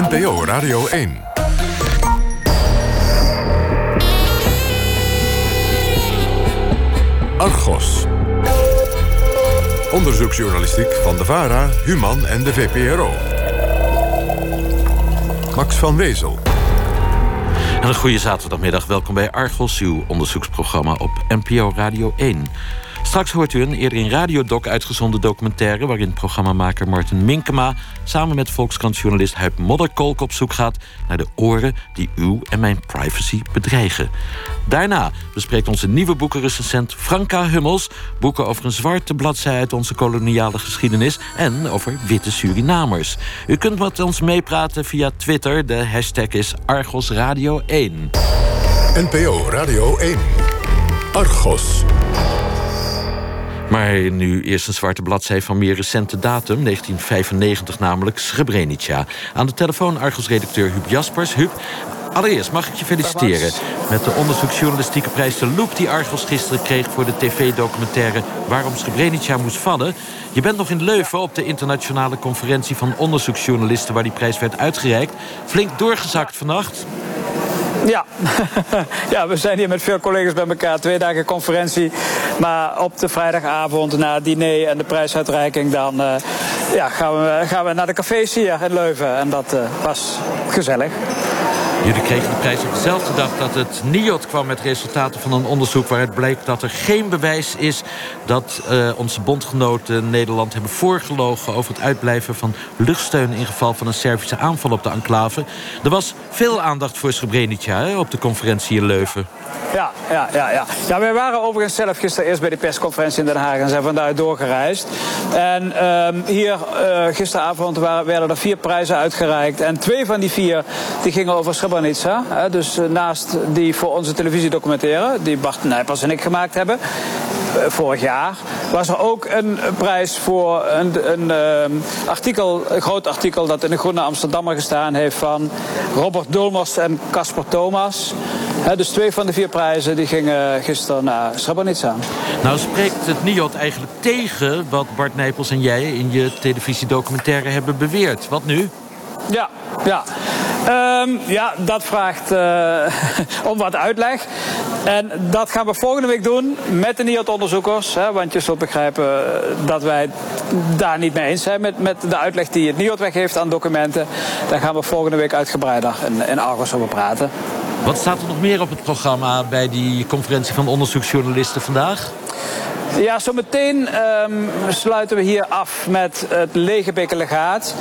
NPO Radio 1. Argos. Onderzoeksjournalistiek van de VARA, Human en de VPRO. Max van Wezel. En een goede zaterdagmiddag. Welkom bij Argos, uw onderzoeksprogramma op NPO Radio 1. Straks hoort u een eerder in Radiodoc uitgezonden documentaire... waarin programmamaker Martin Minkema... samen met Volkskrant-journalist Huip Modderkolk op zoek gaat... naar de oren die uw en mijn privacy bedreigen. Daarna bespreekt onze nieuwe boekenrecensent Franka Hummels... boeken over een zwarte bladzij uit onze koloniale geschiedenis... en over witte Surinamers. U kunt met ons meepraten via Twitter. De hashtag is Argos Radio 1. NPO Radio 1. Argos. Maar nu eerst een zwarte bladzij van meer recente datum, 1995 namelijk, Srebrenica. Aan de telefoon Argos-redacteur Huub Jaspers. Huub, allereerst mag ik je feliciteren met de onderzoeksjournalistieke prijs de Loop... die Argos gisteren kreeg voor de tv-documentaire Waarom Srebrenica moest vallen. Je bent nog in Leuven op de internationale conferentie van onderzoeksjournalisten... waar die prijs werd uitgereikt. Flink doorgezakt vannacht. Ja. ja, we zijn hier met veel collega's bij elkaar. Twee dagen conferentie. Maar op de vrijdagavond na het diner en de prijsuitreiking... dan uh, ja, gaan, we, gaan we naar de cafés hier in Leuven. En dat uh, was gezellig. Jullie kregen de prijs op dezelfde dag dat het NIOD kwam met resultaten van een onderzoek... waaruit blijkt dat er geen bewijs is dat uh, onze bondgenoten Nederland hebben voorgelogen... over het uitblijven van luchtsteun in geval van een Servische aanval op de enclave. Er was veel aandacht voor Srebrenica hè, op de conferentie in Leuven. Ja, ja, ja, ja. ja, wij waren overigens zelf gisteren eerst bij de persconferentie in Den Haag... en zijn vandaar doorgereisd. En uh, hier uh, gisteravond waren, werden er vier prijzen uitgereikt. En twee van die vier die gingen over Srebrenica. Dus uh, naast die voor onze televisiedocumentaire... die Bart Nijpers en ik gemaakt hebben... Uh, vorig jaar was er ook een prijs voor een, een uh, artikel, een groot artikel dat in de Groene Amsterdammer gestaan heeft van Robert Dulmers en Casper Thomas. He, dus twee van de vier prijzen die gingen gisteren naar Srebrenica. Nou spreekt het NIOD eigenlijk tegen wat Bart Nijpels en jij in je televisiedocumentaire hebben beweerd. Wat nu? Ja, ja. Um, ja, dat vraagt uh, om wat uitleg. En dat gaan we volgende week doen met de NIOD-onderzoekers. Want je zult begrijpen dat wij daar niet mee eens zijn met, met de uitleg die het NIOD weggeeft aan documenten. Daar gaan we volgende week uitgebreider in, in Argos over praten. Wat staat er nog meer op het programma bij die conferentie van onderzoeksjournalisten vandaag? Ja, zometeen um, sluiten we hier af met het Legebeke legaat.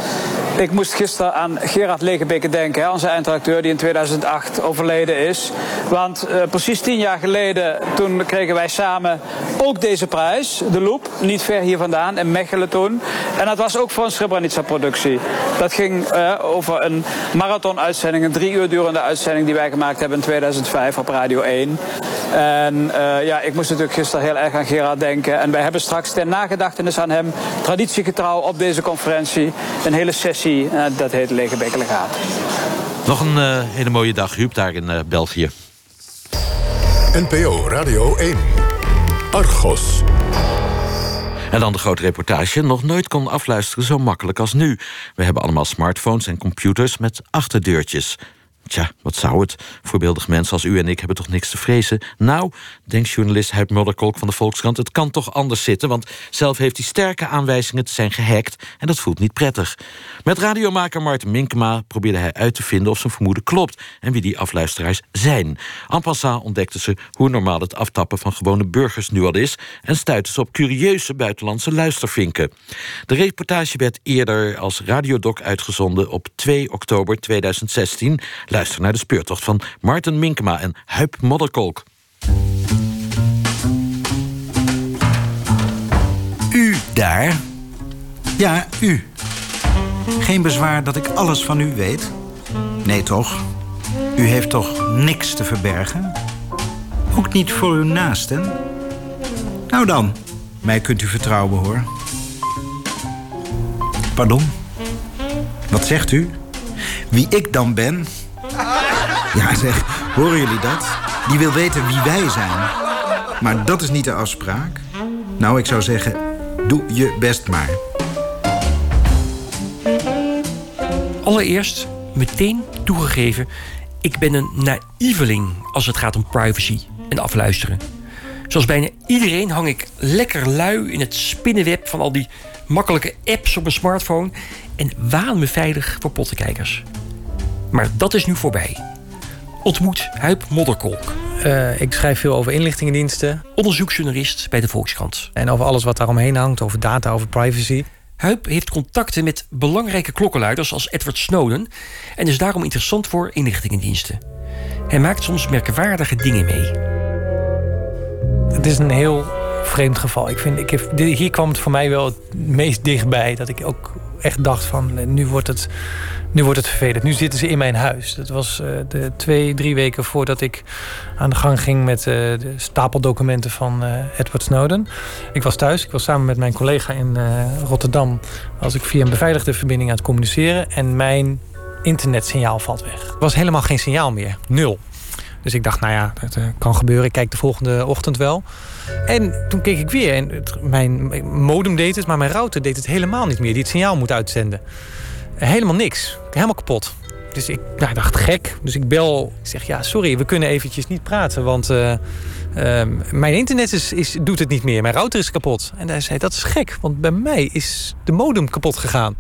Ik moest gisteren aan Gerard Legebeke denken, onze eindredacteur die in 2008 overleden is. Want uh, precies tien jaar geleden, toen kregen wij samen ook deze prijs, de Loop, niet ver hier vandaan, in Mechelen toen. En dat was ook voor een Srebrenica-productie. Dat ging uh, over een marathon-uitzending, een drie uur durende uitzending die wij gemaakt hebben in 2005 op Radio 1. En uh, ja, ik moest natuurlijk gisteren heel erg aan Gerard denken. En wij hebben straks ter nagedachtenis aan hem, traditiegetrouw op deze conferentie, een hele sessie. Uh, dat heet Lege Legaat. Nog een uh, hele mooie dag, Huub, daar in uh, België. NPO Radio 1. Argos. En dan de grote reportage. Nog nooit kon afluisteren zo makkelijk als nu. We hebben allemaal smartphones en computers met achterdeurtjes. Tja, wat zou het? Voorbeeldig mensen als u en ik hebben toch niks te vrezen? Nou, denkt journalist Huip Modderkolk van de Volkskrant... het kan toch anders zitten, want zelf heeft hij sterke aanwijzingen te zijn gehackt... en dat voelt niet prettig. Met radiomaker Martin Minkema probeerde hij uit te vinden... of zijn vermoeden klopt en wie die afluisteraars zijn. En passant ontdekten ze hoe normaal het aftappen van gewone burgers nu al is... en stuitten ze op curieuze buitenlandse luistervinken. De reportage werd eerder als radiodoc uitgezonden op 2 oktober 2016... Luister naar de speurtocht van Martin Minkema en Huip Modderkolk. U daar? Ja, u. Geen bezwaar dat ik alles van u weet? Nee, toch? U heeft toch niks te verbergen? Ook niet voor uw naasten? Nou dan, mij kunt u vertrouwen, hoor. Pardon? Wat zegt u? Wie ik dan ben, ja, zeg, horen jullie dat? Die wil weten wie wij zijn. Maar dat is niet de afspraak. Nou, ik zou zeggen, doe je best maar. Allereerst meteen toegegeven... ik ben een naïveling als het gaat om privacy en afluisteren. Zoals bijna iedereen hang ik lekker lui in het spinnenweb... van al die makkelijke apps op mijn smartphone... en waan me veilig voor pottenkijkers. Maar dat is nu voorbij. Ontmoet Huip Modderkolk. Uh, ik schrijf veel over inlichtingendiensten. Onderzoeksjournalist bij de Volkskrant. En over alles wat daaromheen hangt, over data, over privacy. Huip heeft contacten met belangrijke klokkenluiders als Edward Snowden... en is daarom interessant voor inlichtingendiensten. Hij maakt soms merkwaardige dingen mee. Het is een heel vreemd geval. Ik vind, ik heb, hier kwam het voor mij wel het meest dichtbij. Dat ik ook echt dacht van, nu wordt het nu wordt het vervelend. Nu zitten ze in mijn huis. Dat was uh, de twee, drie weken voordat ik aan de gang ging met uh, de stapeldocumenten van Edward Snowden. Ik was thuis. Ik was samen met mijn collega in Rotterdam. Was ik via een beveiligde verbinding aan het communiceren. En mijn internetsignaal valt weg. Er was helemaal geen signaal meer. Nul. Dus ik dacht, nou ja, dat kan gebeuren. Ik kijk de volgende ochtend wel. En toen keek ik weer. En het, mijn modem deed het, maar mijn router deed het helemaal niet meer. Die het signaal moet uitzenden. Helemaal niks. Helemaal kapot. Dus ik nou, dacht, gek. Dus ik bel. Ik zeg, ja, sorry, we kunnen eventjes niet praten. Want uh, uh, mijn internet is, is, doet het niet meer. Mijn router is kapot. En hij zei, dat is gek. Want bij mij is de modem kapot gegaan.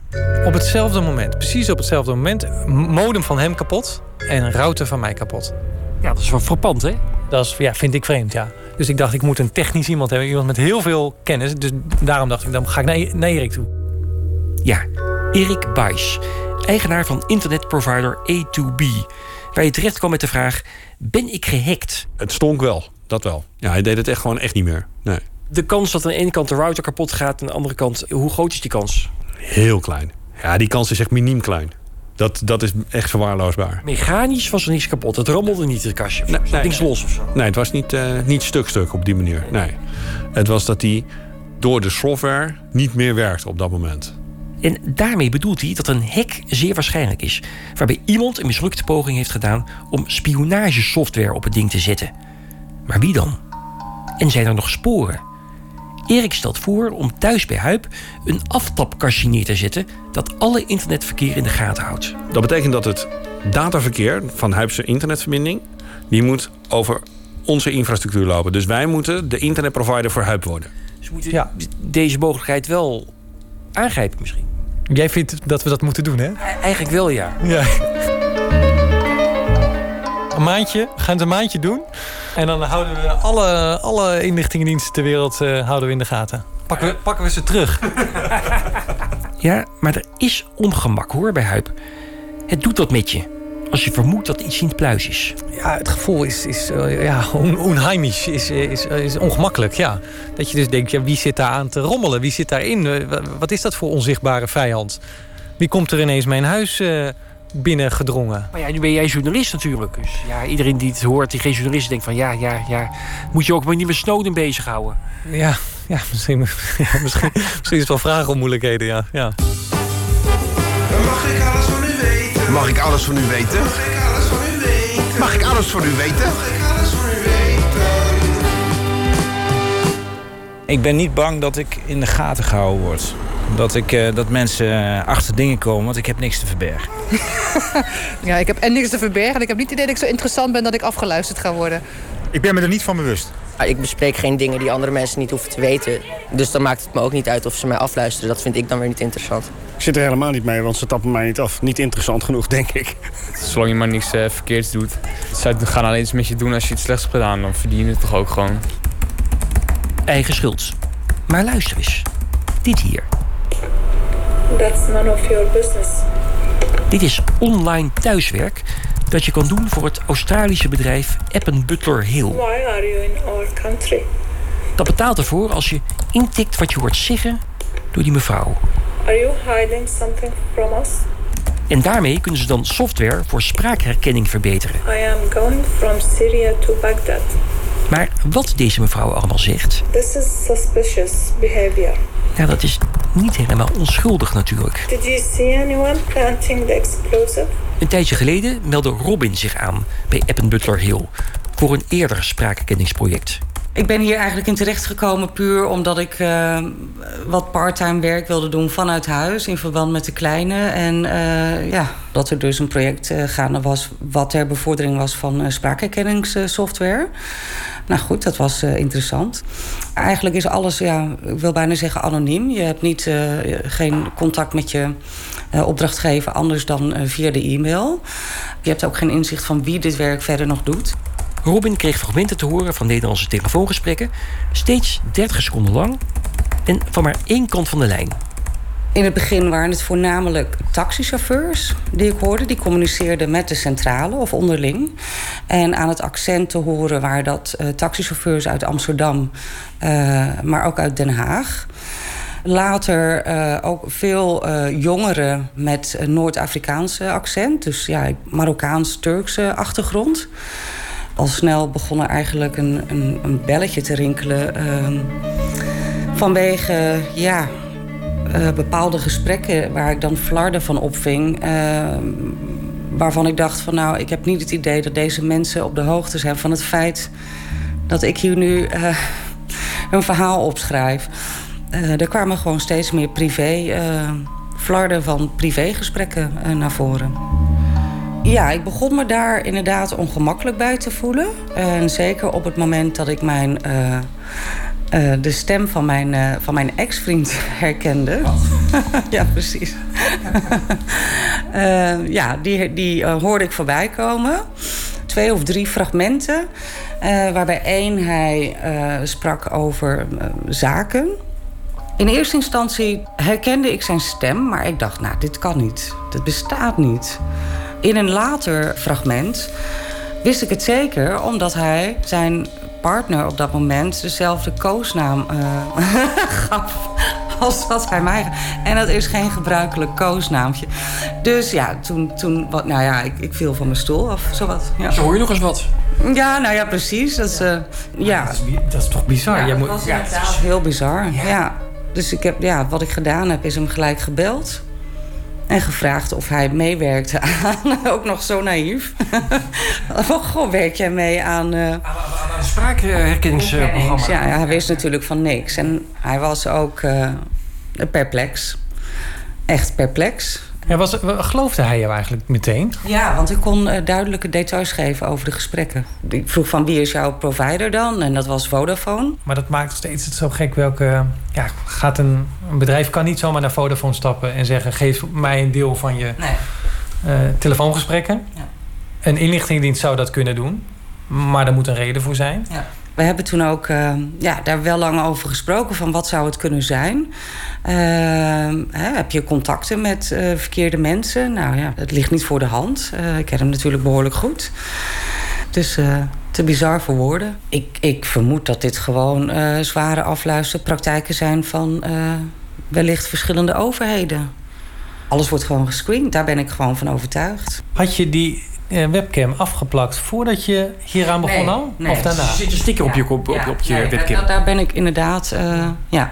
Op hetzelfde moment. Precies op hetzelfde moment. Modem van hem kapot. En router van mij kapot. Ja, dat is wel frappant, hè? Dat is, ja, vind ik vreemd, ja. Dus ik dacht, ik moet een technisch iemand hebben. Iemand met heel veel kennis. Dus daarom dacht ik, dan ga ik naar, naar Erik toe. Ja, Erik Buijs, eigenaar van internetprovider A2B. Waar je terecht kwam met de vraag: Ben ik gehackt? Het stonk wel, dat wel. Ja, hij deed het echt gewoon echt niet meer. Nee. De kans dat aan de ene kant de router kapot gaat... en aan de andere kant, hoe groot is die kans? Heel klein. Ja, die kans is echt miniem klein. Dat, dat is echt verwaarloosbaar. Mechanisch was er niets kapot. Het rammelde niet het kastje. Nee, nee, niks los of zo. Nee, het was niet, uh, niet stuk-stuk op die manier. Nee. Het was dat die door de software niet meer werkte op dat moment. En daarmee bedoelt hij dat een hack zeer waarschijnlijk is, waarbij iemand een mislukte poging heeft gedaan om spionagesoftware op het ding te zetten. Maar wie dan? En zijn er nog sporen? Erik stelt voor om thuis bij Huip een aftapkastje neer te zetten dat alle internetverkeer in de gaten houdt. Dat betekent dat het dataverkeer van Huipse internetverbinding, die moet over onze infrastructuur lopen. Dus wij moeten de internetprovider voor Huip worden. Dus moeten ja. deze mogelijkheid wel aangrijpen misschien. Jij vindt dat we dat moeten doen, hè? Eigenlijk wel, ja. ja. Een maandje, we gaan het een maandje doen. En dan houden we alle, alle inlichtingendiensten ter wereld uh, houden we in de gaten. Pakken we, pakken we ze terug. ja, maar er is ongemak hoor bij Huip. Het doet dat met je als je vermoedt dat iets in het pluis is. Ja, het gevoel is, is uh, ja, onheimisch, is, is, is ongemakkelijk. Ja. Dat je dus denkt, ja, wie zit daar aan te rommelen? Wie zit daarin? Uh, wat is dat voor onzichtbare vijand? Wie komt er ineens mijn huis uh, binnengedrongen? Maar ja, nu ben jij journalist natuurlijk. Dus ja, iedereen die het hoort, die geen journalist is, denkt van... ja, ja, ja, moet je ook maar niet met Snowden bezighouden. Ja, ja misschien, ja, misschien, misschien is het wel vragen om moeilijkheden, ja. ja. Mag ik alles van u weten? Mag ik alles van u weten? Mag ik alles van u weten? Mag ik alles van u weten? Mag ik alles van u weten? Ik ben niet bang dat ik in de gaten gehouden word. Dat, ik, uh, dat mensen achter dingen komen, want ik heb niks te verbergen. ja, ik heb en niks te verbergen. En ik heb niet het idee dat ik zo interessant ben dat ik afgeluisterd ga worden. Ik ben me er niet van bewust. Ik bespreek geen dingen die andere mensen niet hoeven te weten. Dus dan maakt het me ook niet uit of ze mij afluisteren. Dat vind ik dan weer niet interessant. Ik zit er helemaal niet mee, want ze tappen mij niet af. Niet interessant genoeg, denk ik. Zolang je maar niks uh, verkeerds doet. Zij gaan alleen iets met je doen als je iets slechts hebt gedaan. Dan verdien je het toch ook gewoon. Eigen schuld. Maar luister eens. Dit hier. That's none of your business. Dit is online thuiswerk dat je kan doen voor het Australische bedrijf Appen Butler Hill. Why are you in our country? Dat betaalt ervoor als je intikt wat je hoort zeggen door die mevrouw. Are you hiding something from us? En daarmee kunnen ze dan software voor spraakherkenning verbeteren. I am going from Syria to Baghdad. Maar wat deze mevrouw allemaal zegt... This is suspicious behavior. Ja, dat is niet helemaal onschuldig natuurlijk. Did you see anyone planting the explosive? Een tijdje geleden meldde Robin zich aan bij Appen Butler Hill... voor een eerder spraakherkenningsproject. Ik ben hier eigenlijk in terecht gekomen puur omdat ik uh, wat parttime werk wilde doen vanuit huis in verband met de kleine. En uh, ja, dat er dus een project uh, gaande was wat ter bevordering was van spraakherkenningssoftware. Nou goed, dat was interessant. Eigenlijk is alles, ja, ik wil bijna zeggen anoniem. Je hebt niet, geen contact met je opdrachtgever anders dan via de e-mail. Je hebt ook geen inzicht van wie dit werk verder nog doet. Robin kreeg fragmenten te horen van Nederlandse telefoongesprekken, steeds 30 seconden lang en van maar één kant van de lijn. In het begin waren het voornamelijk taxichauffeurs die ik hoorde. Die communiceerden met de centrale of onderling. En aan het accent te horen waren dat uh, taxichauffeurs uit Amsterdam, uh, maar ook uit Den Haag. Later uh, ook veel jongeren met Noord-Afrikaanse accent. Dus ja, Marokkaans-Turkse achtergrond al snel begon er eigenlijk een, een, een belletje te rinkelen. Uh, vanwege ja, uh, bepaalde gesprekken waar ik dan flarden van opving. Uh, waarvan ik dacht van nou, ik heb niet het idee dat deze mensen op de hoogte zijn van het feit dat ik hier nu uh, een verhaal opschrijf. er kwamen gewoon steeds meer privé, flarden van privégesprekken naar voren. Ja, ik begon me daar inderdaad ongemakkelijk bij te voelen. En zeker op het moment dat ik mijn, uh, uh, de stem van mijn, uh, van mijn ex-vriend herkende. ja, precies. ja, die, die hoorde ik voorbij komen. Twee of drie fragmenten. waarbij één hij sprak over zaken. In eerste instantie herkende ik zijn stem, maar ik dacht, nou, dit kan niet. Dit bestaat niet. In een later fragment wist ik het zeker, omdat hij zijn partner op dat moment dezelfde koosnaam uh, gaf als wat hij mij. En dat is geen gebruikelijk koosnaamtje. Dus ja, toen, toen wat, nou ja, ik, ik viel van mijn stoel af, zowat. Ja. Zo hoor je nog eens wat. Ja, nou ja, precies. Dat is, uh, ja. Dat is, dat is, toch bizar? Ja, dat moet, was inderdaad heel bizar. Ja. ja. Dus ik heb, ja, wat ik gedaan heb, is hem gelijk gebeld. En gevraagd of hij meewerkte aan, ook nog zo naïef. oh, goh, werk jij mee aan... Uh, aan, een spraakherkenningsprogramma? Ja, hij wist natuurlijk van niks. En hij was ook uh, perplex. Echt perplex. Ja, was, geloofde hij jou eigenlijk meteen? Ja, want ik kon uh, duidelijke details geven over de gesprekken. Ik vroeg van wie is jouw provider dan? En dat was Vodafone. Maar dat maakt steeds het zo gek welke... Ja, gaat een, een bedrijf kan niet zomaar naar Vodafone stappen en zeggen... geef mij een deel van je nee. uh, telefoongesprekken. Ja. Een inlichtingendienst zou dat kunnen doen. Maar er moet een reden voor zijn. Ja. We hebben toen ook uh, ja, daar wel lang over gesproken van wat zou het kunnen zijn. Uh, hè, heb je contacten met uh, verkeerde mensen? Nou ja, het ligt niet voor de hand. ik ken hem natuurlijk behoorlijk goed. Dus te bizar voor woorden. Ik, ik vermoed dat dit gewoon zware afluisterpraktijken zijn van wellicht verschillende overheden. Alles wordt gewoon gescreend, daar ben ik gewoon van overtuigd. Had je die webcam afgeplakt voordat je hieraan begon nee, al? Nee. Of daarna? Er zit een sticker op je, op, op, op je nee, webcam. Daar, daar ben ik inderdaad, uh, ja.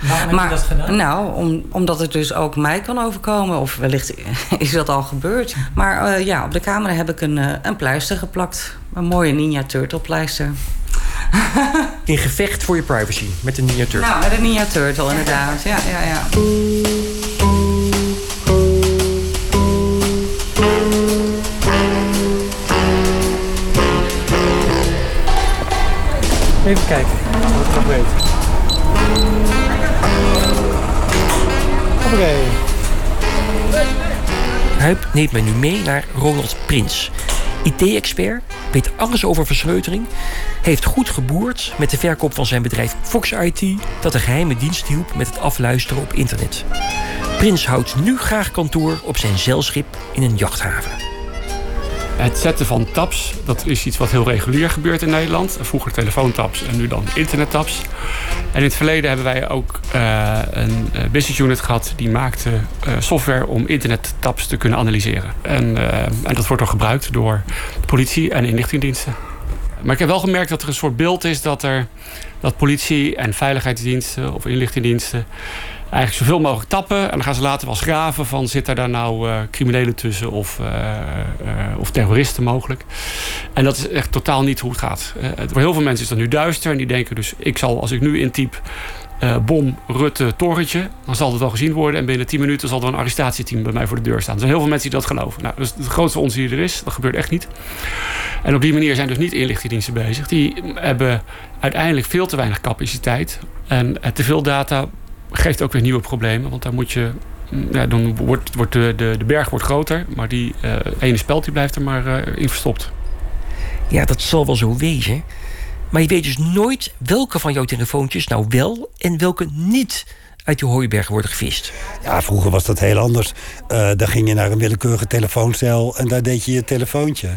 Waarom maar, heb je dat gedaan? Nou, om, omdat het dus ook mij kan overkomen. Of wellicht is dat al gebeurd. Maar uh, ja, op de camera heb ik een, uh, een pleister geplakt. Een mooie Ninja Turtle pleister. In gevecht voor je privacy met een Ninja Turtle. Nou, met een Ninja Turtle inderdaad. Ja, ja, ja. Even kijken wat nog weet. Oké. Huip neemt mij nu mee naar Ronald Prins. IT-expert, weet alles over versleutering... heeft goed geboerd met de verkoop van zijn bedrijf Fox IT... dat de geheime dienst hielp met het afluisteren op internet. Prins houdt nu graag kantoor op zijn zeilschip in een jachthaven. Het zetten van tabs, dat is iets wat heel regulier gebeurt in Nederland. Vroeger telefoontabs en nu dan internettabs. En in het verleden hebben wij ook uh, een business unit gehad... die maakte uh, software om internettabs te kunnen analyseren. En, en dat wordt dan gebruikt door politie en inlichtingendiensten. Maar ik heb wel gemerkt dat er een soort beeld is dat, er, dat politie en veiligheidsdiensten of inlichtingendiensten eigenlijk zoveel mogelijk tappen. En dan gaan ze later wel graven van zit er daar nou eh, criminelen tussen of, eh, eh, of terroristen mogelijk. En dat is echt totaal niet hoe het gaat. Voor heel veel mensen is dat nu duister en die denken dus ik zal als ik nu intyp bom, Rutte, torentje, dan zal het wel gezien worden. En binnen 10 minuten zal er een arrestatieteam bij mij voor de deur staan. Er zijn heel veel mensen die dat geloven. Nou, dat is grootste onzin die er is. Dat gebeurt echt niet. En op die manier zijn dus niet inlichtingendiensten bezig. Die hebben uiteindelijk veel te weinig capaciteit. En te veel data geeft ook weer nieuwe problemen. Want daar moet je. mm, Ja, dan wordt, wordt de, de, de berg wordt groter, maar die eh, ene speld die blijft er maar eh, in verstopt. Ja, dat zal wel zo wezen. Maar je weet dus nooit welke van jouw telefoontjes nou wel en welke niet uit je hooiberg worden gevist. Ja, vroeger was dat heel anders. Eh dan ging je naar een willekeurige telefooncel en daar deed je je telefoontje.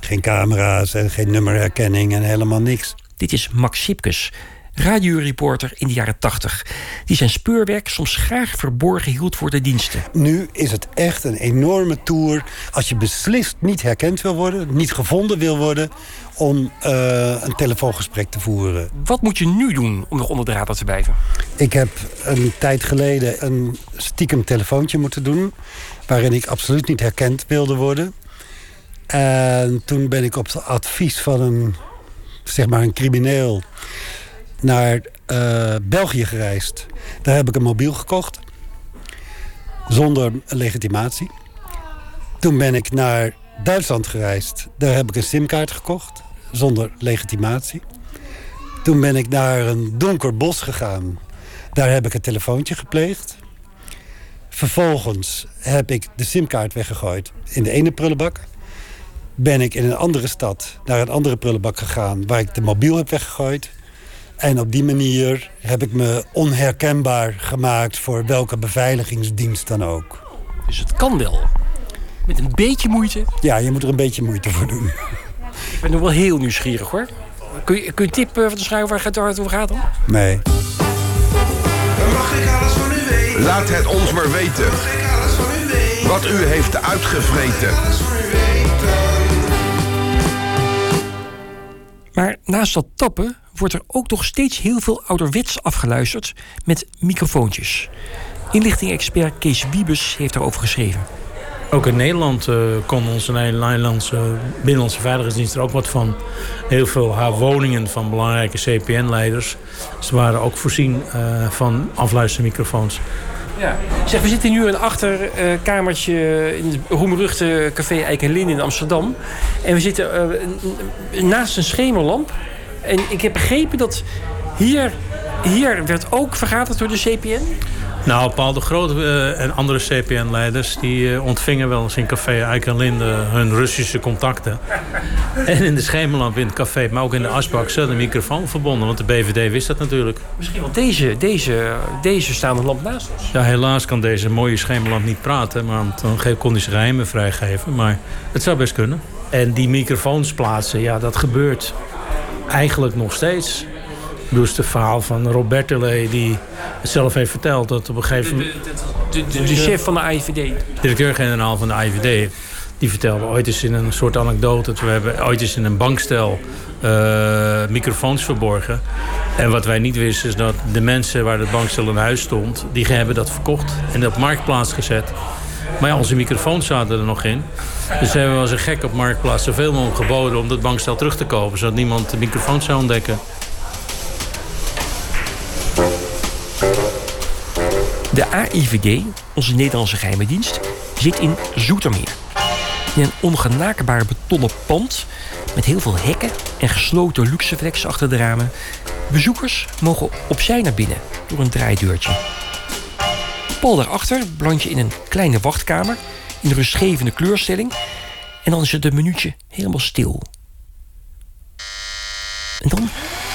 Geen camera's en geen nummerherkenning en helemaal niks. Dit is Max Sipkes, radioreporter in de jaren 80. Die zijn speurwerk soms graag verborgen hield voor de diensten. Nu is het echt een enorme tour. Als je beslist niet herkend wil worden, niet gevonden wil worden... om eh, een telefoongesprek te voeren. Wat moet je nu doen om nog onder de radar te blijven? Ik heb een tijd geleden een stiekem telefoontje moeten doen... waarin ik absoluut niet herkend wilde worden. En toen ben ik op het advies van een, zeg maar een crimineel... naar eh, België gereisd. Daar heb ik een mobiel gekocht. Zonder legitimatie. Toen ben ik naar Duitsland gereisd. Daar heb ik een simkaart gekocht. Zonder legitimatie. Toen ben ik naar een donker bos gegaan. Daar heb ik een telefoontje gepleegd. Vervolgens heb ik de simkaart weggegooid in de ene prullenbak. Ben ik in een andere stad naar een andere prullenbak gegaan... waar ik de mobiel heb weggegooid. En op die manier heb ik me onherkenbaar gemaakt... voor welke beveiligingsdienst dan ook. Dus het kan wel. Met een beetje moeite. Ja, je moet er een beetje moeite voor doen. Ik ben nog wel heel nieuwsgierig hoor. Kun je, kun je een tip eh, van de schrijver waar het over gaat dan? Nee. Mag ik alles van u weten? Laat het ons maar weten. Mag ik alles van u weten? Wat u heeft uitgevreten. Maar naast dat tappen wordt er ook nog steeds heel veel ouderwets afgeluisterd met microfoontjes. Inlichting-expert Kees Wiebes heeft daarover geschreven. Ook in Nederland eh, kon onze Nederlandse Binnenlandse Veiligheidsdienst er ook wat van. Heel veel haar woningen van belangrijke CPN-leiders. Ze waren ook voorzien eh, van afluistermicrofoons. Ja. Zeg, we zitten nu in een achterkamertje in het roemruchte café Eik en Lin in Amsterdam. En we zitten eh, naast een schemerlamp. En ik heb begrepen dat hier, hier werd ook vergaderd door de CPN. Nou, Paul de Groot eh, en andere CPN-leiders... die eh, ontvingen wel eens in café Eik en Linde hun Russische contacten. en in de schemerlamp in het café, maar ook in de asbak... zat een microfoon verbonden, want de BVD wist dat natuurlijk. Misschien wel deze, deze, deze staande lamp naast ons. Ja, helaas kan deze mooie schemerlamp niet praten... maar dan kon hij zijn geheimen vrijgeven. Maar het zou best kunnen. En die microfoons plaatsen, ja, dat gebeurt eigenlijk nog steeds. Dus het verhaal van Robert Delay, die het zelf heeft verteld... dat op een gegeven moment... De, de, de chef van de AIVD. directeur-generaal van de IVD... die vertelde ooit eens in een soort anekdote... dat we hebben ooit eens in een bankstel eh, microfoons verborgen. En wat wij niet wisten is dat de mensen waar het bankstel in huis stond... die hebben dat verkocht en op marktplaats gezet. Maar ja, onze microfoons zaten er nog in. Dus hebben we als een gek op marktplaats zoveel mogelijk geboden... om dat bankstel terug te kopen, zodat niemand de microfoon zou ontdekken. De AIVD, onze Nederlandse geheime dienst, zit in Zoetermeer. In een ongenaakbaar betonnen pand met heel veel hekken en gesloten luxeflex achter de ramen. Bezoekers mogen opzij naar binnen door een draaideurtje. Pal daarachter beland je in een kleine wachtkamer in rustgevende kleurstelling en dan is het een minuutje helemaal stil. En dan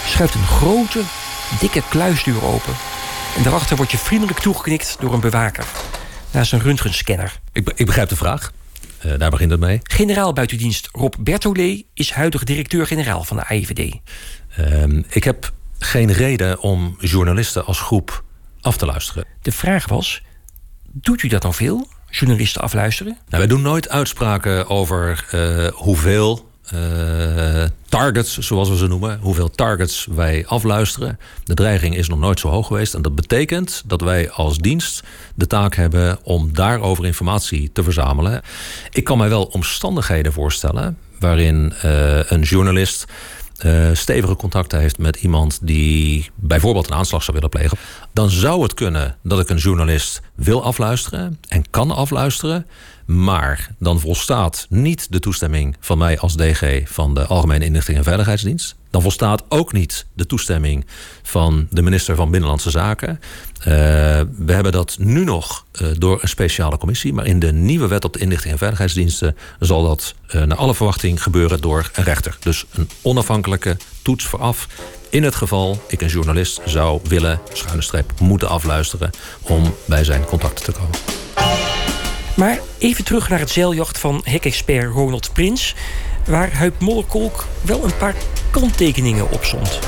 schuift een grote, dikke kluisdeur open en daarachter word je vriendelijk toegeknikt door een bewaker. Naast een röntgenscanner. Ik, be- ik begrijp de vraag. Eh, daar begint het mee. Generaal buitendienst Rob Bertollet is huidig directeur-generaal van de AIVD. Ehm, ik heb geen reden om journalisten als groep af te luisteren. De vraag was: doet u dat nou veel? Journalisten afluisteren? Nou, wij doen nooit uitspraken over eh, hoeveel. eh, targets, zoals we ze noemen, hoeveel targets wij afluisteren. De dreiging is nog nooit zo hoog geweest. En dat betekent dat wij als dienst de taak hebben om daarover informatie te verzamelen. Ik kan mij wel omstandigheden voorstellen waarin uh, een journalist uh, stevige contacten heeft met iemand die bijvoorbeeld een aanslag zou willen plegen, dan zou het kunnen dat ik een journalist wil afluisteren en kan afluisteren. Maar dan volstaat niet de toestemming van mij als DG van de Algemene Inlichting en Veiligheidsdienst. Dan volstaat ook niet de toestemming van de minister van Binnenlandse Zaken. Uh, we hebben dat nu nog uh, door een speciale commissie. Maar in de nieuwe wet op de inlichting en veiligheidsdiensten zal dat uh, naar alle verwachting gebeuren door een rechter. Dus een onafhankelijke toets vooraf. In het geval ik een journalist zou willen, schuine streep, moeten afluisteren om bij zijn contacten te komen. Maar even terug naar het zeiljacht van hekexpert Ronald Prins... waar Huip Mollekolk wel een paar kanttekeningen op stond.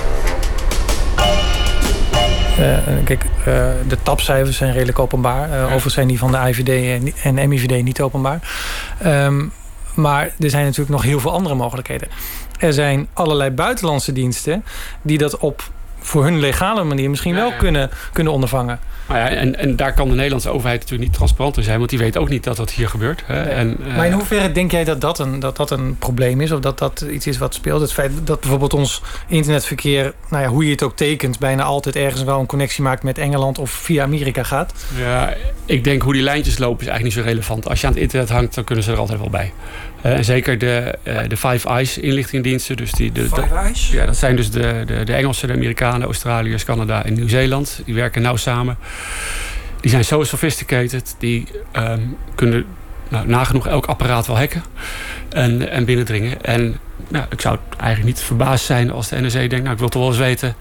Uh, kijk, uh, de tapcijfers zijn redelijk openbaar. Uh, overigens zijn die van de IVD en, en MIVD niet openbaar. Um, maar er zijn natuurlijk nog heel veel andere mogelijkheden. Er zijn allerlei buitenlandse diensten die dat op voor hun legale manier misschien wel kunnen, kunnen ondervangen. Nou ja, en, en daar kan de Nederlandse overheid natuurlijk niet transparant in zijn, want die weet ook niet dat dat hier gebeurt. Hè. Nee. En, uh, maar in hoeverre denk jij dat dat, een, dat dat een probleem is, of dat dat iets is wat speelt? Het feit dat bijvoorbeeld ons internetverkeer, nou ja, hoe je het ook tekent, bijna altijd ergens wel een connectie maakt met Engeland of via Amerika gaat? Ja, ik denk hoe die lijntjes lopen is eigenlijk niet zo relevant. Als je aan het internet hangt, dan kunnen ze er altijd wel bij. Uh, en zeker de, uh, de Five Eyes inlichtingendiensten. Dus die, de, Five de, Eyes? Ja, dat zijn dus de, de, de Engelsen, de Amerikanen, Australiërs, Canada en Nieuw-Zeeland. Die werken nauw samen. Die zijn zo sophisticated. Die um, kunnen nou, nagenoeg elk apparaat wel hacken en, en binnendringen. En nou, ik zou eigenlijk niet verbaasd zijn als de NRC denkt... nou, ik wil toch wel eens weten...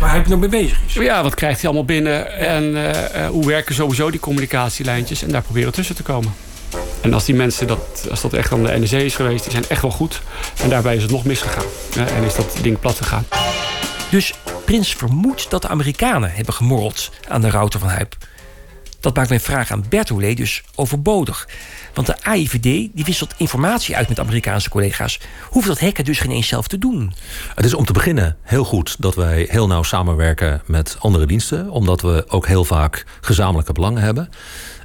Waar hij nog mee bezig is. Ja, wat krijgt hij allemaal binnen? En uh, uh, hoe werken sowieso die communicatielijntjes? En daar proberen tussen te komen. En als die mensen, dat, als dat echt aan de NRC is geweest... die zijn echt wel goed. En daarbij is het nog misgegaan. En is dat ding plat gegaan. Dus Prins vermoedt dat de Amerikanen hebben gemorreld aan de router van Huip. Dat maakt mijn vraag aan Bertolé dus overbodig. Want de AIVD die wisselt informatie uit met Amerikaanse collega's. Hoeft dat hacken dus geen eens zelf te doen? Het is om te beginnen heel goed dat wij heel nauw samenwerken met andere diensten. Omdat we ook heel vaak gezamenlijke belangen hebben.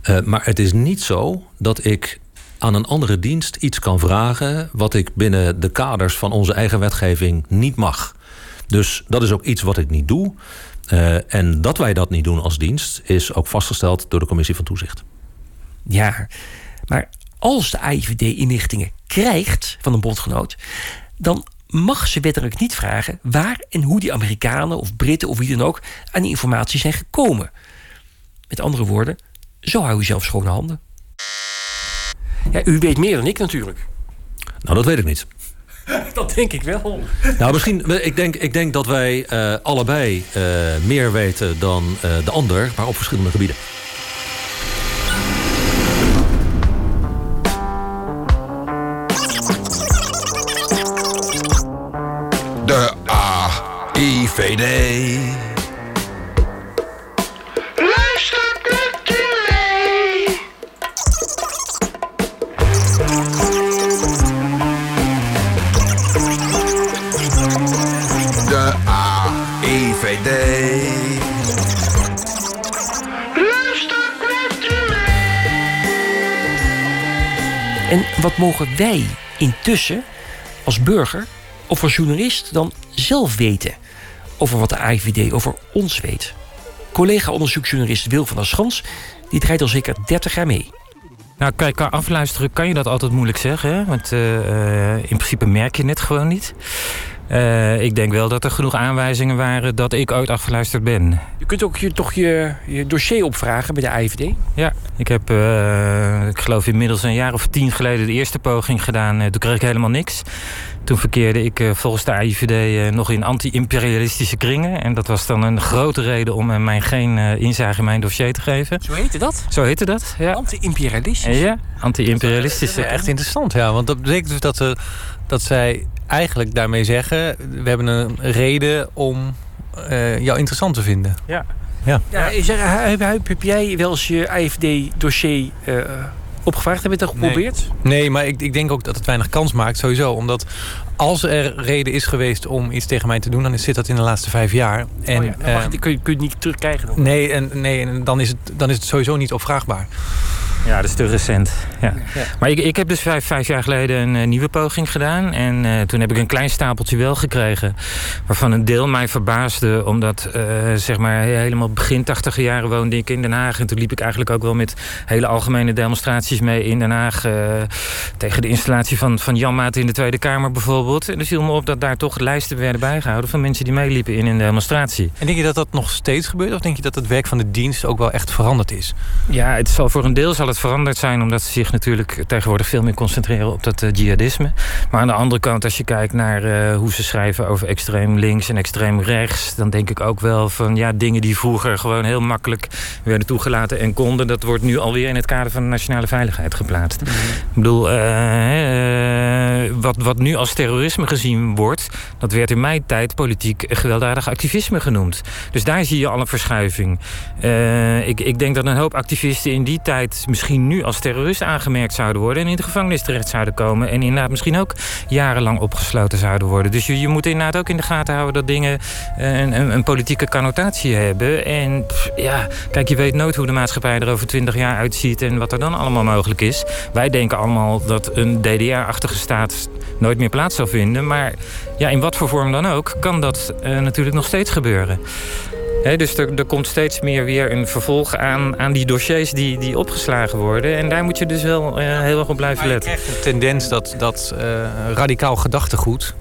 Uh, maar het is niet zo dat ik aan een andere dienst iets kan vragen... wat ik binnen de kaders van onze eigen wetgeving niet mag. Dus dat is ook iets wat ik niet doe. Uh, en dat wij dat niet doen als dienst is ook vastgesteld door de commissie van toezicht. Ja, maar als de AIVD inlichtingen krijgt van een bondgenoot, dan mag ze wettelijk niet vragen waar en hoe die Amerikanen of Britten of wie dan ook aan die informatie zijn gekomen. Met andere woorden, zo hou je zelf schone handen. Ja, u weet meer dan ik natuurlijk. Nou, dat weet ik niet. Dat denk ik wel. Nou, misschien, ik denk, ik denk dat wij uh, allebei uh, meer weten dan uh, de ander, maar op verschillende gebieden. Mogen wij intussen als burger of als journalist dan zelf weten over wat de AIVD over ons weet? Collega-onderzoeksjournalist Wil van der Schans die draait al zeker 30 jaar mee. Nou, kijk, qua afluisteren kan je dat altijd moeilijk zeggen. Hè? Want uh, uh, in principe merk je het gewoon niet. Uh, ik denk wel dat er genoeg aanwijzingen waren dat ik ooit afgeluisterd ben. Je kunt ook je, toch je, je dossier opvragen bij de AIVD? Ja, ik heb, uh, ik geloof inmiddels een jaar of tien geleden de eerste poging gedaan. Uh, toen kreeg ik helemaal niks. Toen verkeerde ik volgens de AIVD nog in anti-imperialistische kringen. En dat was dan een grote reden om mij geen inzage in mijn dossier te geven. Zo heette dat? Zo heette dat, ja. Anti-imperialistisch? Ja, is echt interessant, ja. Want dat betekent dus dat, ze, dat zij eigenlijk daarmee zeggen... we hebben een reden om uh, jou interessant te vinden. Ja. Ja. ja zeg, heb, heb jij wel eens je AFD-dossier uh, opgevraagd? Heb je het al geprobeerd? Nee, nee maar ik, ik denk ook dat het weinig kans maakt, sowieso. Omdat als er reden is geweest om iets tegen mij te doen... dan zit dat in de laatste vijf jaar. En, oh ja, dan mag, eh, kun, je, kun je het niet terugkrijgen dan? Nee, en, nee en dan, is het, dan is het sowieso niet opvraagbaar. Ja, dat is te recent. Ja. Maar ik, ik heb dus vijf, vijf jaar geleden een eh, nieuwe poging gedaan. En eh, toen heb ik een klein stapeltje wel gekregen. Waarvan een deel mij verbaasde. Omdat, eh, zeg maar, helemaal begin tachtige jaren woonde ik in Den Haag. En toen liep ik eigenlijk ook wel met hele algemene demonstraties mee in Den Haag. eh, tegen de installatie van, van Jan Maat in de Tweede Kamer bijvoorbeeld. En er viel me op dat daar toch lijsten werden bijgehouden... van mensen die meeliepen in een demonstratie. En denk je dat dat nog steeds gebeurt? Of denk je dat het werk van de dienst ook wel echt veranderd is? Ja, het zal voor een deel zal het veranderd zijn... omdat ze zich natuurlijk tegenwoordig veel meer concentreren op dat eh, jihadisme. Maar aan de andere kant, als je kijkt naar eh, hoe ze schrijven... over extreem links en extreem rechts... dan denk ik ook wel van ja, dingen die vroeger gewoon heel makkelijk werden toegelaten en konden... dat wordt nu alweer in het kader van de nationale veiligheid geplaatst. Ik bedoel, eh, wat, wat nu als terrorisme gezien wordt... dat werd in mijn tijd politiek gewelddadig activisme genoemd. Dus daar zie je al een verschuiving. Ik, ik denk dat een hoop activisten in die tijd... misschien nu als terrorist aangemerkt zouden worden... en in de gevangenis terecht zouden komen... en inderdaad misschien ook jarenlang opgesloten zouden worden. Dus je, je moet inderdaad ook in de gaten houden... dat dingen eh, een, een, een politieke connotatie hebben. En ja, kijk, je weet nooit hoe de maatschappij er over twintig jaar uitziet... en wat er dan allemaal mogelijk is. Wij denken allemaal dat een DDR-achtige staat nooit meer plaats zal vinden. Maar ja, in wat voor vorm dan ook, kan dat eh, natuurlijk nog steeds gebeuren. Dus er, er komt steeds meer weer een vervolg aan, aan die dossiers die, die opgeslagen worden. En daar moet je dus wel eh, heel erg op blijven letten. De tendens dat, dat eh, radicaal gedachtegoed...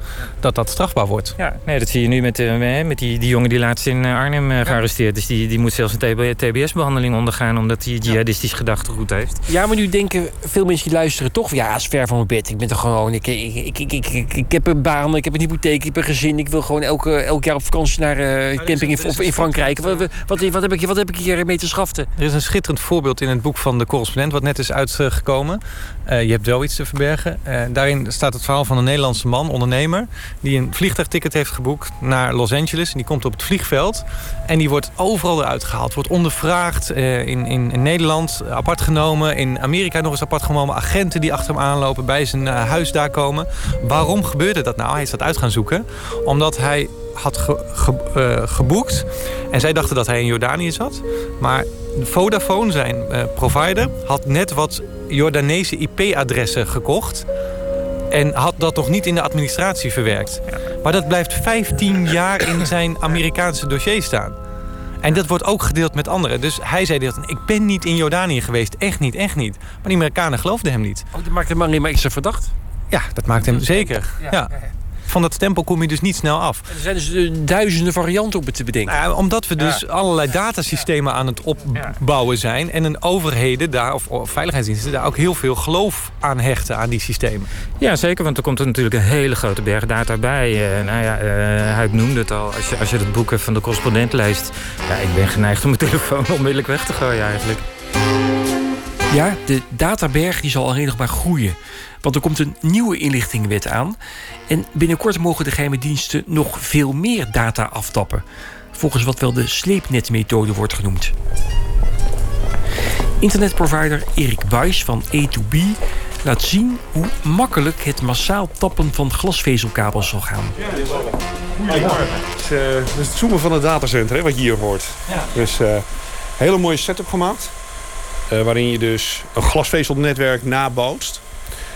dat dat strafbaar wordt. Ja, nee, dat zie je nu met, eh, met die, die jongen die laatst in eh, Arnhem eh, gearresteerd is. Die, die moet zelfs een TBS-behandeling ondergaan... omdat hij jihadistisch gedachtegoed heeft. Ja, maar nu denken veel mensen die luisteren toch... ja, is ver van mijn bed. Ik ben toch gewoon... Ik, ik, ik, ik, ik, ik, ik heb een baan, ik heb een hypotheek, ik heb een gezin. Ik wil gewoon elke, elk jaar op vakantie naar eh camping in, of in Frankrijk. Wat, wat, wat, heb ik, wat heb ik hier mee te schaften? Er is een schitterend voorbeeld in het boek van de correspondent... wat net is uitgekomen. Eh, je hebt wel iets te verbergen. Daarin staat het verhaal van een Nederlandse man, ondernemer... die een vliegtuigticket heeft geboekt naar Los Angeles. En die komt op het vliegveld. En die wordt overal eruit gehaald. Wordt ondervraagd eh, in, in, Nederland, apart genomen. In Amerika nog eens apart genomen. Agenten die achter hem aanlopen, bij zijn eh, huis daar komen. Waarom gebeurde dat nou? Hij is dat uit gaan zoeken. Omdat hij had ge- ge- eh, geboekt. En zij dachten dat hij in Jordanië zat. Maar Vodafone, zijn eh, provider, had net wat Jordaanese IP-adressen gekocht. En had dat nog niet in de administratie verwerkt. Maar dat blijft 15 jaar in zijn Amerikaanse dossier staan. En dat wordt ook gedeeld met anderen. Dus hij zei dat ik ben niet in Jordanië geweest. Echt niet, echt niet. Maar die Amerikanen geloofden hem niet. Oh, dat maakt hem alleen maar extra verdacht. Ja, dat maakt hem zeker. Ja. Van dat stempel kom je dus niet snel af. Er zijn dus eh, duizenden varianten op het te bedenken. Nou, omdat we dus allerlei datasystemen aan het opbouwen zijn... en een overheden daar, of, of veiligheidsdiensten... daar ook heel veel geloof aan hechten aan die systemen. Ja, zeker, want er komt er natuurlijk een hele grote berg data bij. Eh, nou ja, eh, hij noemde het al. Als je, als je het boek van de correspondent leest... ja, ik ben geneigd om mijn telefoon onmiddellijk weg te gooien eigenlijk. Ja, de databerg die zal alleen nog maar groeien. Want er komt een nieuwe inlichtingenwet aan. En binnenkort mogen de geheime diensten nog veel meer data aftappen. Volgens wat wel de sleepnetmethode wordt genoemd. Internetprovider Erik Buijs van A2B laat zien hoe makkelijk het massaal tappen van glasvezelkabels zal gaan. Goedemorgen. Het is, eh, het is het zoomen van het datacenter, hè, wat je hier hoort. Dus eh hele mooie setup gemaakt. Eh, waarin je dus een glasvezelnetwerk nabootst.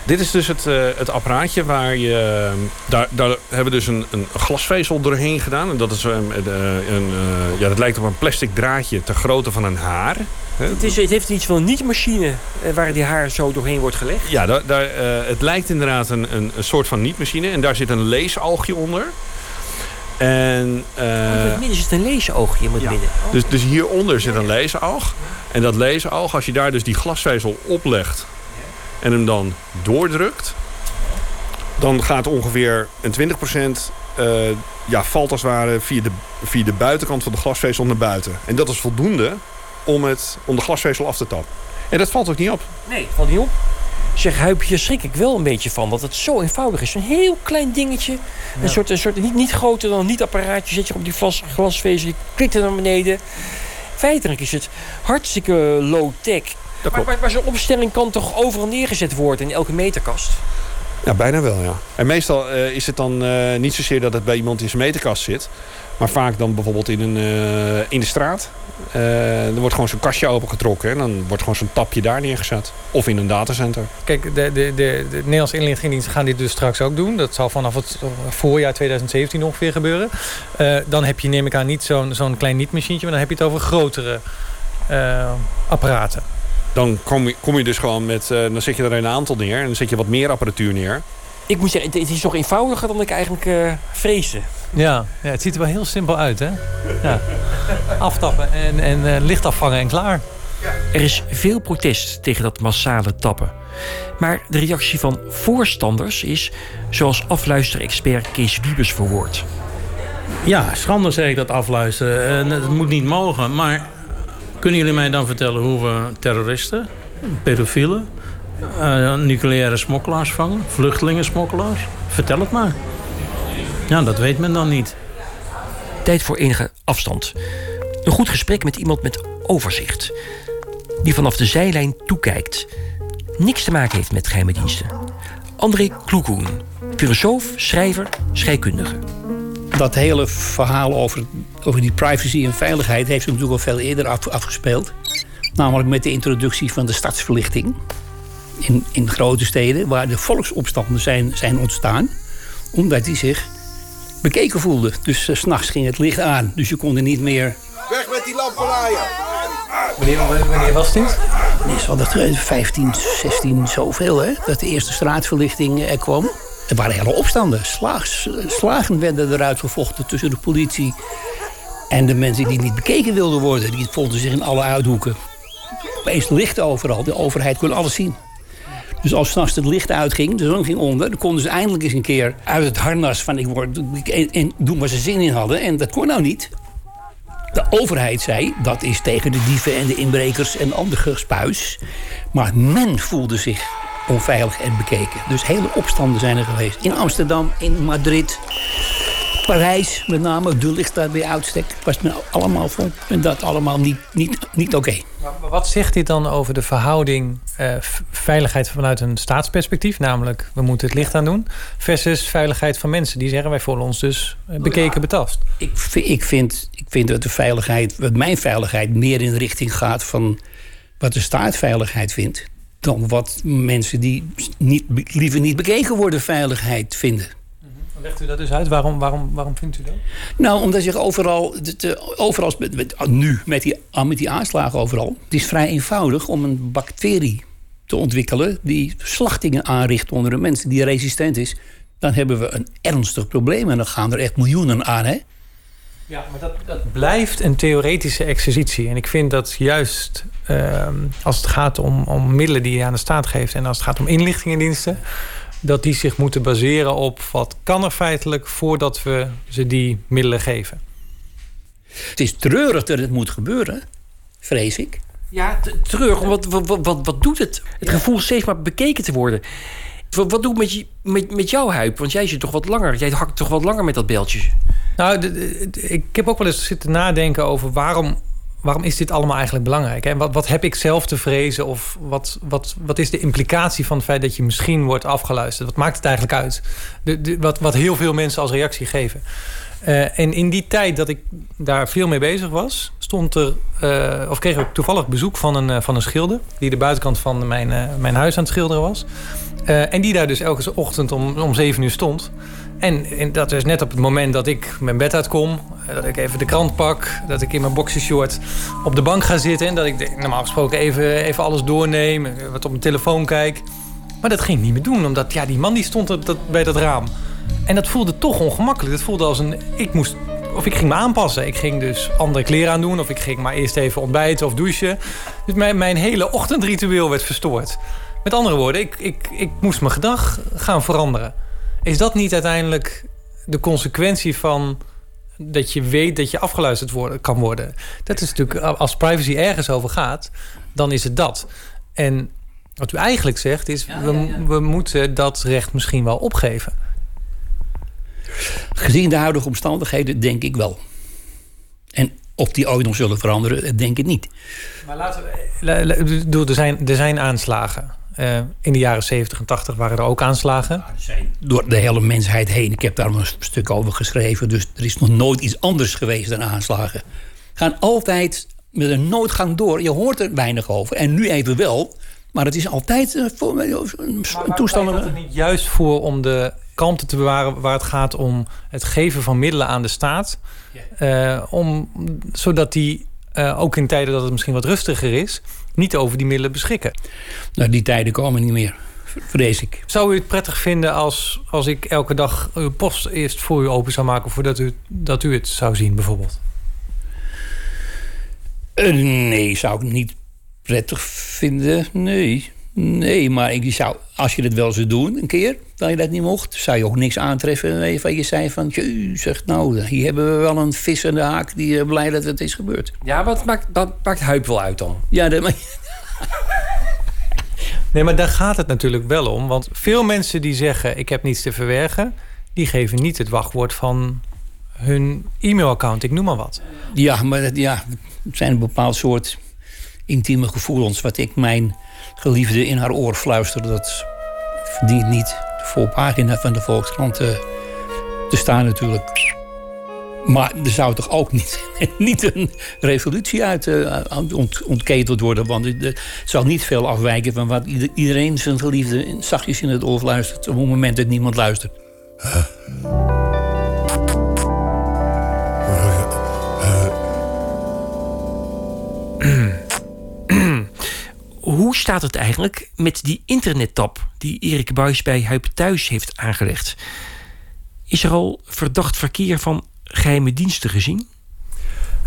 Dit is dus het, eh, het apparaatje waar je... Daar, daar hebben we dus een, een glasvezel doorheen gedaan. En dat, is, een, een, een, eh, ja, dat lijkt op een plastic draadje ter grootte van een haar. Het, is, het heeft iets van een niet-machine eh, waar die haar zo doorheen wordt gelegd. Ja, daar, daar, eh, het lijkt inderdaad een, een, soort van nietmachine. En daar zit een leesoogje onder. En, eh, in het midden zit een leesoogje in het midden. Oh. dus, dus hieronder zit een leesoog. En dat leesoog, als je daar dus die glasvezel oplegt... en hem dan doordrukt... dan gaat ongeveer een 20% eh, ja, valt als het ware via de, via de buitenkant van de glasvezel naar buiten. En dat is voldoende om, het, om de glasvezel af te tappen. En dat valt ook niet op. Nee, valt niet op. Zeg, Huip, hier schrik ik wel een beetje van. Dat het zo eenvoudig is. Een heel klein dingetje. Een soort, een soort niet, niet groter dan een niet-apparaatje. Zet je op die glas, glasvezel. Je klikt er naar beneden. Feitelijk is het hartstikke low-tech. Maar, maar, maar zo'n opstelling kan toch overal neergezet worden in elke meterkast? Ja, bijna wel, ja. En meestal eh, is het dan eh, niet zozeer dat het bij iemand in zijn meterkast zit. Maar vaak dan bijvoorbeeld in, een, eh, in de straat. Er wordt gewoon zo'n kastje opengetrokken. En dan wordt gewoon zo'n tapje daar neergezet. Of in een datacenter. Kijk, de, de, de, de Nederlandse inlichtingendiensten gaan dit dus straks ook doen. Dat zal vanaf het voorjaar 2017 ongeveer gebeuren. Dan heb je, neem ik aan, niet zo'n zo'n klein niet-machientje... maar dan heb je het over grotere apparaten. Dan kom je, kom je dus gewoon met... eh, dan zet je er een aantal neer. En dan zet je wat meer apparatuur neer. Ik moet zeggen, het, is nog eenvoudiger dan ik eigenlijk eh, vreesde. Ja, ja, het ziet er wel heel simpel uit, hè? Ja. Aftappen en, en eh, licht afvangen en klaar. Er is veel protest tegen dat massale tappen. Maar de reactie van voorstanders is, zoals afluisterexpert Kees Wiebes verwoordt. Ja, schande zeg ik dat afluisteren. En het moet niet mogen. Maar kunnen jullie mij dan vertellen hoe we terroristen, pedofielen, eh, nucleaire smokkelaars vangen, vluchtelingensmokkelaars? Vertel het maar. Ja, dat weet men dan niet. Tijd voor enige afstand. Een goed gesprek met iemand met overzicht. Die vanaf de zijlijn toekijkt. Niks te maken heeft met geheime diensten. André Kloekoen, filosoof, schrijver, scheikundige. Dat hele verhaal over, over die privacy en veiligheid heeft zich natuurlijk al veel eerder af, afgespeeld. Namelijk met de introductie van de stadsverlichting. In, in grote steden waar de volksopstanden zijn, zijn ontstaan. Omdat die zich bekeken voelden. Dus s s'nachts ging het licht aan. Dus je kon er niet meer Weg met die lampenlaaien. Wanneer, wanneer was dit? Wanneer zal dat? eh, 15, 16, zoveel, hè? Dat de eerste straatverlichting er kwam. Er waren hele opstanden. Slagen werden eruit gevochten tussen de politie en de mensen die niet bekeken wilden worden. Die vonden zich in alle uithoeken. Opeens licht overal. De overheid kon alles zien. Dus als s'nachts het licht uitging, de zon ging onder... dan konden ze eindelijk eens een keer uit het harnas van ik word... en, en doen waar ze zin in hadden. En dat kon nou niet. De overheid zei, dat is tegen de dieven en de inbrekers en ander gespuis. Maar men voelde zich onveilig en bekeken. Dus hele opstanden zijn er geweest. In Amsterdam, in Madrid, Parijs met name. De ligt daar bij uitstek. Was men allemaal vond men dat allemaal niet, niet, niet oké. Maar wat zegt dit dan over de verhouding eh, veiligheid vanuit een staatsperspectief? Namelijk, we moeten het licht aan doen. Versus veiligheid van mensen. Die zeggen, wij voelen ons dus eh, bekeken, betast. Ik, ik, vind, ik vind dat de veiligheid, wat mijn veiligheid, meer in de richting gaat van wat de staat veiligheid vindt. Dan wat mensen die niet, liever niet bekeken worden veiligheid vinden. Legt u dat dus uit? Waarom, waarom, waarom vindt u dat? Nou, omdat zich overal, de, de- overal met, met- nu met die, met die aanslagen overal. Het is vrij eenvoudig om een bacterie te ontwikkelen die slachtingen aanricht onder een mens die resistent is. Dan hebben we een ernstig probleem en dan gaan er echt miljoenen aan, hè? Ja, maar dat, dat blijft een theoretische exercitie. En ik vind dat juist ehm, als het gaat om, om middelen die je aan de staat geeft... en als het gaat om inlichtingendiensten... dat die zich moeten baseren op wat kan er feitelijk... voordat we ze die middelen geven. Het is treurig dat het moet gebeuren, vrees ik. Ja, t- terug. Wat, wat, wat, wat, doet het? Het gevoel steeds maar bekeken te worden. Wat, wat doet het met, je, met, met jouw huip? Want jij zit toch wat langer. Jij hakt toch wat langer met dat beltje. Nou, ik heb ook wel eens zitten nadenken over waarom, waarom is dit allemaal eigenlijk belangrijk? En wat, wat heb ik zelf te vrezen? Of wat, wat, wat is de implicatie van het feit dat je misschien wordt afgeluisterd? Wat maakt het eigenlijk uit? De, wat, wat heel veel mensen als reactie geven. Eh, en in die tijd dat ik daar veel mee bezig was, stond er, eh, of kreeg ik toevallig bezoek van een, eh, van een schilder. die de buitenkant van mijn, mijn huis aan het schilderen was. En die daar dus elke ochtend om, om 7 uur stond. En, en dat is net op het moment dat ik mijn bed uitkom, eh, dat ik even de krant pak, dat ik in mijn boxershort op de bank ga zitten en dat ik normaal gesproken even, even alles doorneem, eh, wat op mijn telefoon kijk. Maar dat ging ik niet meer doen, omdat ja, die man die stond bij dat raam. En dat voelde toch ongemakkelijk. Dat voelde als een. Ik moest. Of ik ging me aanpassen. Ik ging dus andere kleren aandoen. Of ik ging maar eerst even ontbijten of douchen. Dus mijn, mijn hele ochtendritueel werd verstoord. Met andere woorden, ik, ik, ik moest mijn gedrag gaan veranderen. Is dat niet uiteindelijk de consequentie van dat je weet dat je afgeluisterd worden, kan worden? Dat is natuurlijk, als privacy ergens over gaat, dan is het dat. En wat u eigenlijk zegt is, we, we moeten dat recht misschien wel opgeven. Gezien de huidige omstandigheden denk ik wel. En Of die ooit nog zullen veranderen, denk ik niet. Maar laten we. Er zijn, er zijn aanslagen. Uh, in de jaren 70 en 80 waren er ook aanslagen. Door de hele mensheid heen. Ik heb daar een stuk over geschreven. Dus er is nog nooit iets anders geweest dan aanslagen. Gaan altijd met een noodgang door. Je hoort er weinig over. En nu even wel. Maar het is altijd uh, voor een toestand. Maar het niet juist voor om de kalmte te bewaren waar het gaat om het geven van middelen aan de staat. Uh, om, zodat die uh, ook in tijden dat het misschien wat rustiger is, niet over die middelen beschikken. Nou, die tijden komen niet meer, vrees ik. Zou u het prettig vinden als, als ik elke dag uw post eerst voor u open zou maken voordat u, dat u het zou zien, bijvoorbeeld? Uh, nee, zou ik niet prettig vinden. Nee. Nee, maar ik zou, als je het wel zou doen, een keer, dat je dat niet mocht, zou je ook niks aantreffen van je zei van, je zegt nou, hier hebben we wel een vis in de haak die uh, blij dat het is gebeurd. Ja, wat maakt, dat maakt Huip wel uit dan? Ja, dat, maar... Nee, maar daar gaat het natuurlijk wel om. Want veel mensen die zeggen, ik heb niets te verwerken... die geven niet het wachtwoord van hun e-mailaccount, ik noem maar wat. Ja, maar ja, het zijn een bepaald soort intieme gevoelens... wat ik mijn geliefde in haar oor fluisterde. Dat verdient niet de voorpagina van de Volkskrant te, te staan natuurlijk. Maar er zou toch ook niet, niet een revolutie uit ont, ontketeld worden. Want het zal niet veel afwijken van wat iedereen zijn geliefde zachtjes in het oor fluistert. op het moment dat niemand luistert. Hoe staat het eigenlijk met die internettap die Erik Buis bij Huip Thuis heeft aangelegd? Is er al verdacht verkeer van geheime diensten gezien?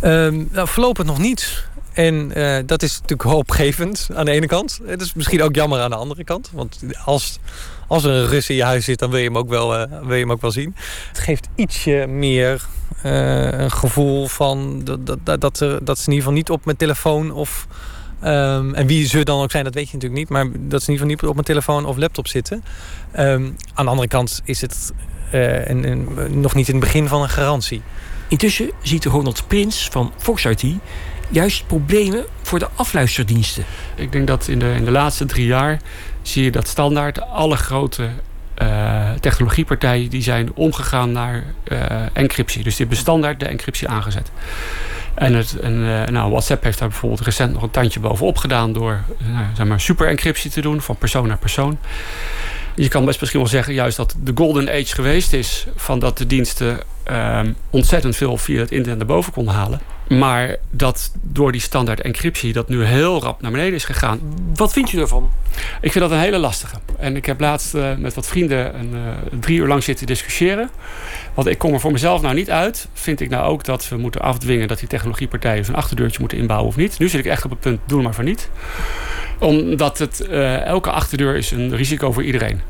Um, nou, voorlopig nog niet. En uh, dat is natuurlijk hoopgevend aan de ene kant. Het is misschien ook jammer aan de andere kant. Want als, als er een Rus in je huis zit, dan wil je hem ook wel, uh, wil je hem ook wel zien. Het geeft ietsje meer uh, een gevoel van dat, dat, dat, dat, ze, dat ze in ieder geval niet op mijn telefoon of Um, en wie ze dan ook zijn, dat weet je natuurlijk niet. Maar dat ze in ieder geval niet op mijn telefoon of laptop zitten. Um, aan de andere kant is het uh, een, een, nog niet in het begin van een garantie. Intussen ziet Ronald Prins van Fox IT juist problemen voor de afluisterdiensten. Ik denk dat in de, in de laatste drie jaar zie je dat standaard alle grote uh, technologiepartijen die zijn omgegaan naar uh, encryptie. Dus die hebben standaard de encryptie aangezet. En, het, en uh, nou, WhatsApp heeft daar bijvoorbeeld recent nog een tandje bovenop gedaan door nou, zeg maar super encryptie te doen van persoon naar persoon. Je kan best misschien wel zeggen juist dat de golden age geweest is van dat de diensten uh, ontzettend veel via het internet naar boven konden halen. Maar dat door die standaard encryptie dat nu heel rap naar beneden is gegaan. Wat vindt u ervan? Ik vind dat een hele lastige. En ik heb laatst uh, met wat vrienden een, uh, drie uur lang zitten discussiëren. Want ik kom er voor mezelf nou niet uit. Vind ik nou ook dat we moeten afdwingen dat die technologiepartijen zo'n achterdeurtje moeten inbouwen of niet. Nu zit ik echt op het punt, doe maar voor niet omdat het, uh, elke achterdeur is een risico voor iedereen.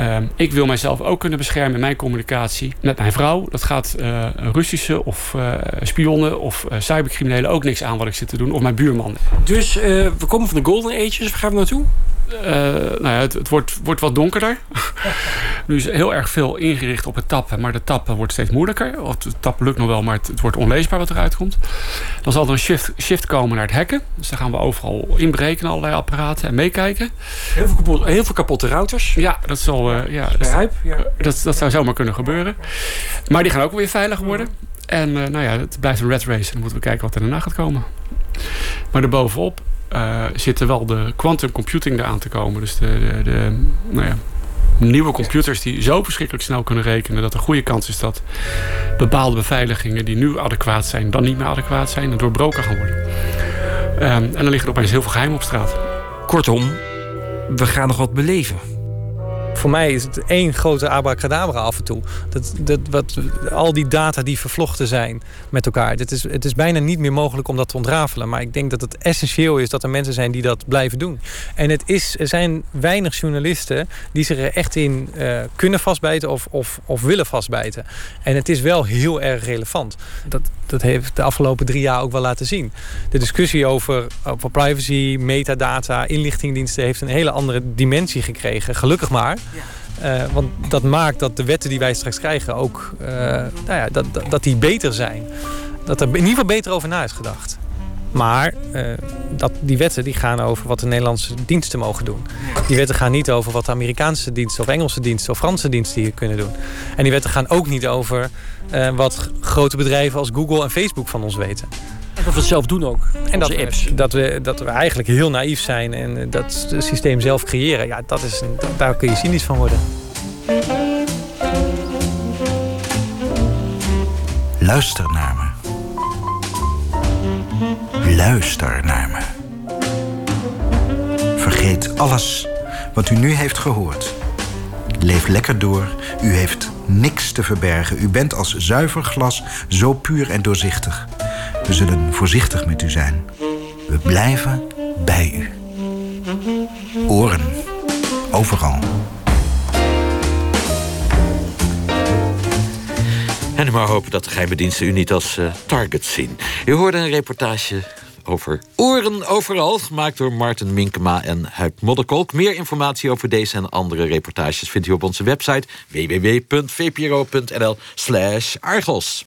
Uh, ik wil mijzelf ook kunnen beschermen in mijn communicatie met mijn vrouw. Dat gaat uh, Russische of spionnen of cybercriminelen ook niks aan wat ik zit te doen. Of mijn buurman. Dus we komen van de golden ages. Waar gaan we naartoe? Uh, nou ja, het, het wordt, wordt, wat donkerder. nu is heel erg veel ingericht op het tappen, maar de tappen wordt steeds moeilijker. Of het tappen lukt nog wel, maar het, het, wordt onleesbaar wat eruit komt. Dan zal er een shift, shift komen naar het hacken. Dus dan gaan we overal inbreken, allerlei apparaten en meekijken. Heel veel, kapot, heel veel kapotte routers. Ja, dat, zal, uh, ja, dat, ja. dat, dat, zou zomaar kunnen gebeuren. Maar die gaan ook weer veilig worden. En uh, nou ja, het blijft een red race. En dan moeten we kijken wat er daarna gaat komen. Maar erbovenop uh, zitten wel de quantum computing eraan te komen. Dus de, de, de nou ja, nieuwe computers die zo verschrikkelijk snel kunnen rekenen... dat er goede kans is dat bepaalde beveiligingen die nu adequaat zijn... dan niet meer adequaat zijn en doorbroken gaan worden. Um, en dan liggen er opeens heel veel geheim op straat. Kortom, we gaan nog wat beleven voor mij is het één grote abracadabra af en toe. Dat, dat, wat, al die data die vervlochten zijn met elkaar. Het is, het is bijna niet meer mogelijk om dat te ontrafelen. Maar ik denk dat het essentieel is dat er mensen zijn die dat blijven doen. En het is, er zijn weinig journalisten die zich er echt in uh, kunnen vastbijten of, of, of willen vastbijten. En het is wel heel erg relevant. Dat, dat heeft de afgelopen drie jaar ook wel laten zien. De discussie over, over privacy, metadata, inlichtingdiensten heeft een hele andere dimensie gekregen. Gelukkig maar. Ja. Uh, want dat maakt dat de wetten die wij straks krijgen ook uh, nou ja, dat, dat, die beter zijn. dat er in ieder geval beter over na is gedacht. Maar uh, dat, die wetten die gaan over wat de Nederlandse diensten mogen doen. Die wetten gaan niet over wat de Amerikaanse diensten of Engelse diensten of Franse diensten hier kunnen doen. En die wetten gaan ook niet over wat grote bedrijven als Google en Facebook van ons weten. Dat we het zelf doen ook. En dat apps. We, dat, we, dat we eigenlijk heel naïef zijn en dat systeem zelf creëren. Ja, dat is een, daar kun je cynisch van worden. Luister naar me. Luister naar me. Vergeet alles wat u nu heeft gehoord. Leef lekker door. U heeft niks te verbergen. U bent als zuiver glas zo puur en doorzichtig. We zullen voorzichtig met u zijn. We blijven bij u. Oren. Overal. En maar hopen dat de geheime diensten u niet als uh, target zien. U hoorde een reportage over oren overal, gemaakt door Martin Minkema en Huip Modderkolk. Meer informatie over deze en andere reportages vindt u op onze website www.vpro.nl/argos.